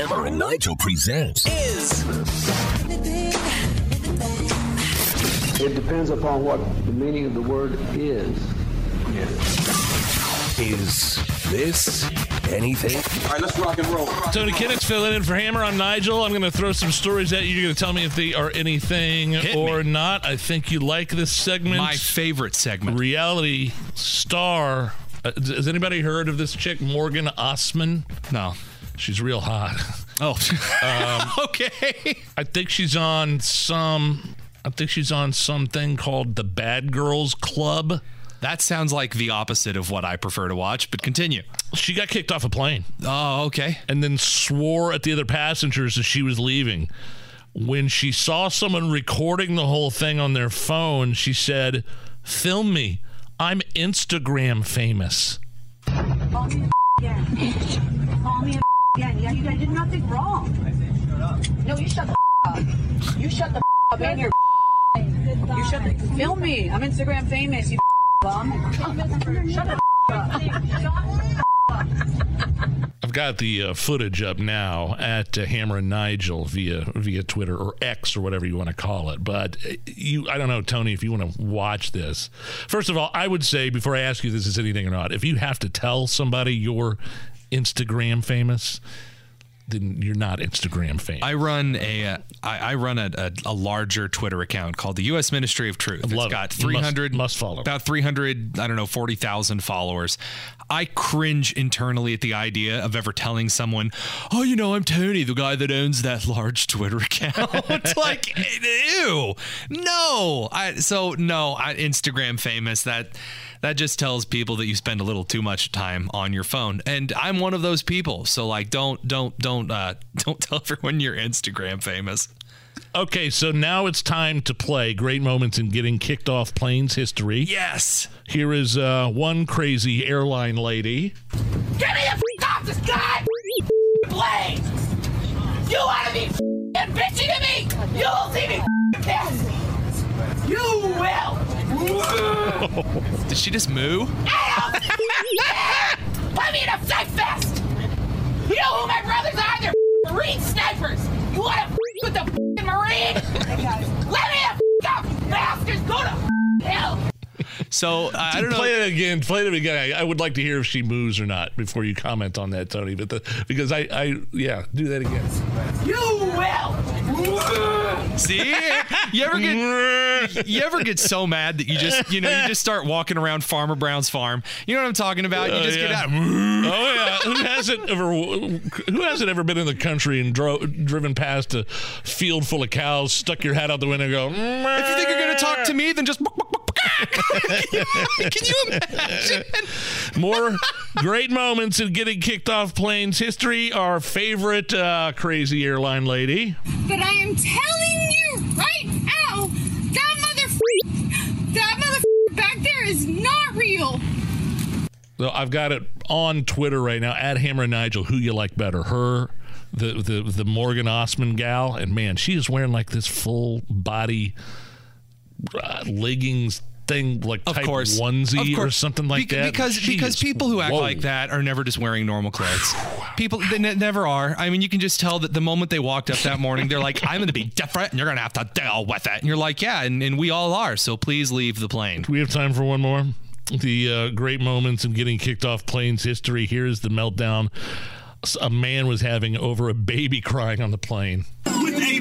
Hammer and Nigel presents is. It depends upon what the meaning of the word is. Is this anything? All right, let's rock and roll. Tony Kinnett's filling in for Hammer. I'm Nigel. I'm going to throw some stories at you. You're going to tell me if they are anything Hit or me. not. I think you like this segment. My favorite segment. reality star. Uh, has anybody heard of this chick, Morgan Osman? No. She's real hot. Oh. Um, okay. I think she's on some. I think she's on something called the Bad Girls Club. That sounds like the opposite of what I prefer to watch, but continue. She got kicked off a plane. Oh, okay. and then swore at the other passengers as she was leaving. When she saw someone recording the whole thing on their phone, she said, Film me. I'm Instagram famous. Call me a again. Call me a again. Yeah, you guys did nothing wrong. No, you shut the up. You shut the up and you're you shut the film me. I'm Instagram famous. You bum. Shut the up. I've got the uh, footage up now at uh, Hammer and Nigel via via Twitter or X or whatever you want to call it. But uh, you, I don't know, Tony, if you want to watch this. First of all, I would say before I ask you this is anything or not, if you have to tell somebody you're Instagram famous, then you're not Instagram famous. I run a uh, I, I run a, a, a larger Twitter account called the U.S. Ministry of Truth. It's got it. You must- 300 must follow. about 300 I don't know 40,000 followers. I cringe internally at the idea of ever telling someone, "Oh, you know, I'm Tony, the guy that owns that large Twitter account." It's like, ew, no. I so no. I, Instagram famous that. That just tells people that you spend a little too much time on your phone, and I'm one of those people. So like, don't, don't, don't, uh, don't tell everyone you're Instagram famous. Okay, so now it's time to play Great Moments in Getting Kicked Off Planes History. Yes. Here is uh, one crazy airline lady. Get me the f- off the sky plane! You wanna be f***ing bitchy to me? You will see me f***ing piss! You will! Did she just moo? Put me in a sight fest! You know who my brothers are? They're f***ing Marine snipers! You wanna f- with the f***ing Marine? Let me the f- off, bastards! Go to hell! So uh, I don't know. Play it again. Play it again. I, I would like to hear if she moves or not before you comment on that, Tony. But the, because I, I, yeah, do that again. You will! See, you ever get you ever get so mad that you just you know you just start walking around Farmer Brown's farm. You know what I'm talking about? You just yeah. get out. Oh yeah, who hasn't ever? Who hasn't ever been in the country and dro- driven past a field full of cows, stuck your hat out the window, and go? If you think you're gonna talk to me, then just. Can you imagine? More great moments in getting kicked off planes history. Our favorite uh, crazy airline lady. But I am telling you right now, that mother, that mother back there is not real. So I've got it on Twitter right now at Hammer Nigel. Who you like better, her, the the the Morgan Osman gal, and man, she is wearing like this full body uh, leggings thing, like Of type course, onesie or something like Bec- that. Because She because people who act whoa. like that are never just wearing normal clothes. People they ne- never are. I mean, you can just tell that the moment they walked up that morning, they're like, "I'm going to be different, and you're going to have to deal with it." And you're like, "Yeah," and, and we all are. So please leave the plane. Do we have time for one more? The uh, great moments in getting kicked off planes history. Here's the meltdown a man was having over a baby crying on the plane.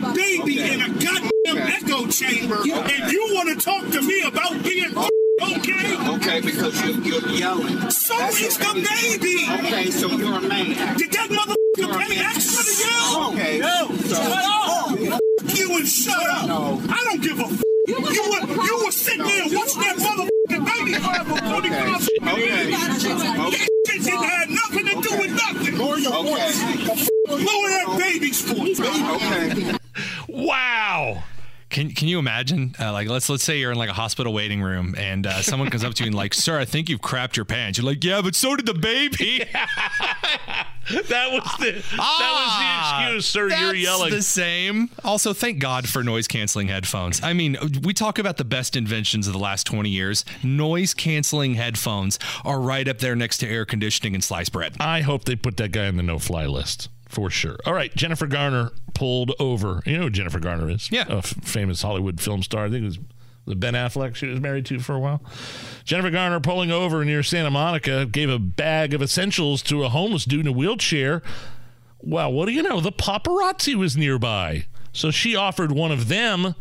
A baby in a goddamn echo chamber, and you want to talk to me about being okay? Okay, because you're, you're yelling. So is the baby. Okay, so you're a man. Did that motherfucker pay extra to yell? Okay. No. Shut up. You and shut up. No. I don't give a. F- you were you were sitting there watching that motherfucking baby cry for 45 Okay. minutes. Okay. That shit didn't have nothing to do with nothing. Lower your okay. blowing that baby sport, baby. Okay. Wow. Can Can you imagine? Uh, like, let's let's say you're in like a hospital waiting room, and uh, someone comes up to you and like, "Sir, I think you've crapped your pants." You're like, "Yeah, but so did the baby." That was the that Ah, was the excuse, sir. You're That's yelling. the same. Also, thank God for noise canceling headphones. I mean, we talk about the best inventions of the last 20 years. Noise canceling headphones are right up there next to air conditioning and sliced bread. I hope they put that guy on the no-fly list for sure. All right, Jennifer Garner pulled over. You know who Jennifer Garner is? Yeah. a f- famous Hollywood film star. I think it was the Ben Affleck she was married to for a while. Jennifer Garner pulling over near Santa Monica gave a bag of essentials to a homeless dude in a wheelchair. Well, what do you know? The paparazzi was nearby, so she offered one of them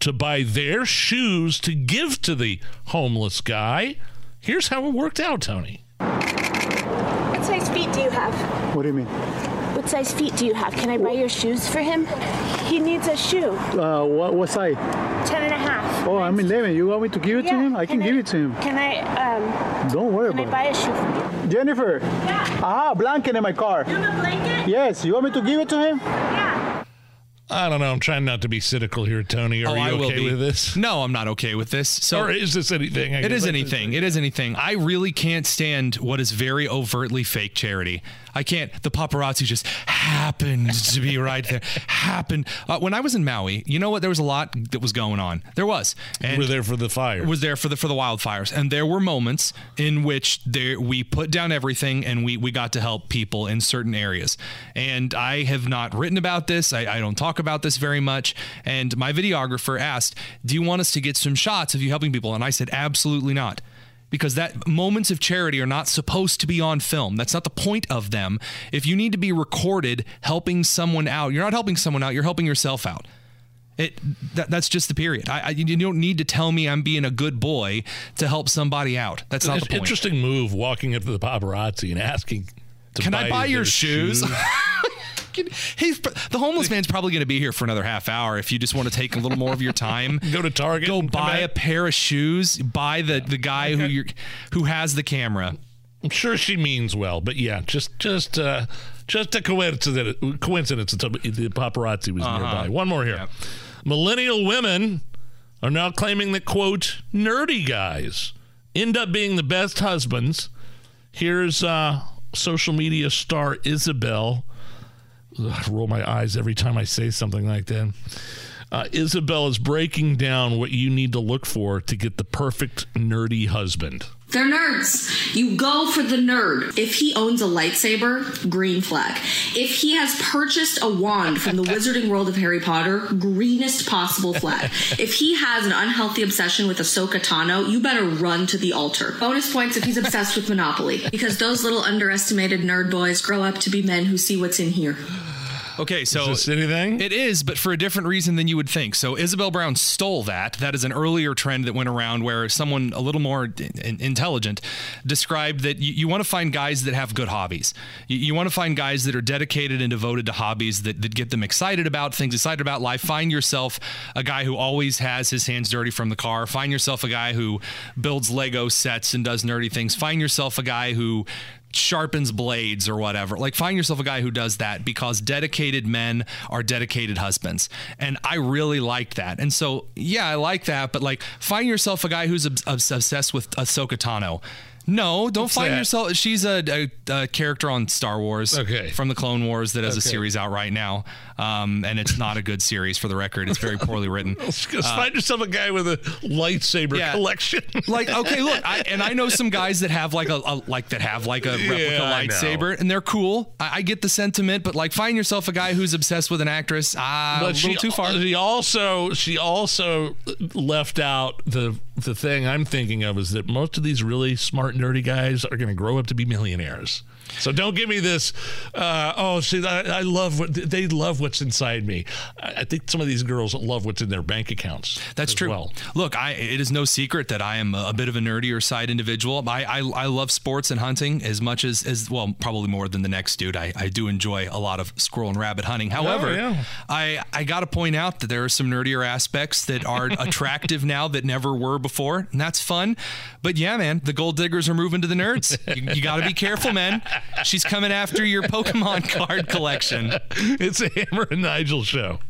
to buy their shoes to give to the homeless guy. Here's how it worked out, Tony. What size feet do you have? What do you mean? What size feet do you have? Can I buy your shoes for him? He needs a shoe. Uh, what, what size? Ten and a half. Oh, I'm 11. You want me to give it to Yeah, him? I can, give it to him. Can I, um, Don't worry can I buy a shoe for you? Jennifer. Yeah. Ah, blanket in my car. You have a blanket? Yes. You want me to give it to him? Yeah. I don't know. I'm trying not to be cynical here, Tony. Are Oh, you I okay will be. with this? No, I'm not okay with this. So or is this anything? I It guess is that's- anything. It is anything. I really can't stand what is very overtly fake charity. I can't. The paparazzi just happened to be right there. Happened. Uh, when I was in Maui, you know what? There was a lot that was going on. There was. And You were there for the fire. was there for the for the wildfires, and there were moments in which there we put down everything and we we got to help people in certain areas. And I have not written about this. I, I don't talk about this very much. And my videographer asked, "Do you want us to get some shots of you helping people?" And I said, "Absolutely not." Because that moments of charity are not supposed to be on film. That's not the point of them. If you need to be recorded helping someone out, you're not helping someone out. You're helping yourself out. It that, that's just the period. I, I you don't need to tell me I'm being a good boy to help somebody out. That's not It's the point. interesting move walking up to the paparazzi and asking, to Can I buy your shoes? He's the homeless man's probably going to be here for another half hour. If you just want to take a little more of your time, Go to Target. go buy a pair of shoes. Buy the the guy who you who has the camera. I'm sure she means well, but yeah, just just uh, just a coincidence. Coincidence. that The paparazzi was Uh-huh. nearby. One more here. Millennial women are now claiming that quote nerdy guys end up being the best husbands. Here's uh, social media star Isabel. Roll my eyes every time I say something like that. Uh, Isabel is breaking down what you need to look for to get the perfect nerdy husband. They're nerds. You go for the nerd. If he owns a lightsaber, green flag. If he has purchased a wand from the wizarding world of Harry Potter, greenest possible flag. If he has an unhealthy obsession with Ahsoka Tano, you better run to the altar. Bonus points if he's obsessed with Monopoly, because those little underestimated nerd boys grow up to be men who see what's in here. Okay, so Is this anything? It is, but for a different reason than you would think. So Isabel Brown stole that. That is an earlier trend that went around where someone a little more in- intelligent described that you, you want to find guys that have good hobbies. You, you want to find guys that are dedicated and devoted to hobbies that, that get them excited about things, excited about life. Find yourself a guy who always has his hands dirty from the car. Find yourself a guy who builds Lego sets and does nerdy things. Find yourself a guy who sharpens blades or whatever. Like find yourself a guy who does that because dedicated men are dedicated husbands. And I really like that. And so, yeah, I like that, but like find yourself a guy who's obs- obs- obsessed with Ahsoka Tano. No, don't What's find that? yourself. She's a, a, a character on Star Wars, Okay. from the Clone Wars, that has a series out right now, um, and it's not a good series for the record. It's very poorly written. Uh, find yourself a guy with a lightsaber Yeah. collection. like okay look I, and i know some guys that have like a, a like that have like a replica Yeah, lightsaber and they're cool I, I get the sentiment but like find yourself a guy who's obsessed with an actress ah a little she, too far She also she also left out the the thing I'm thinking of is that most of these really smart nerdy guys are going to grow up to be millionaires. So don't give me this. Uh, oh, see, I, I love what they love. What's inside me. I, I think some of these girls love what's in their bank accounts. That's true. Well, Look, I it is no secret that I am a bit of a nerdier side individual. I, I, I love sports and hunting as much as, as well, probably more than the next dude. I, I do enjoy a lot of squirrel and rabbit hunting. However, Oh, yeah. I, I got to point out that there are some nerdier aspects that are attractive now that never were before, and that's fun. But yeah, man, the gold diggers are moving to the nerds. You, you got to be careful, man. She's coming after your Pokemon card collection. It's a Hammer and Nigel show.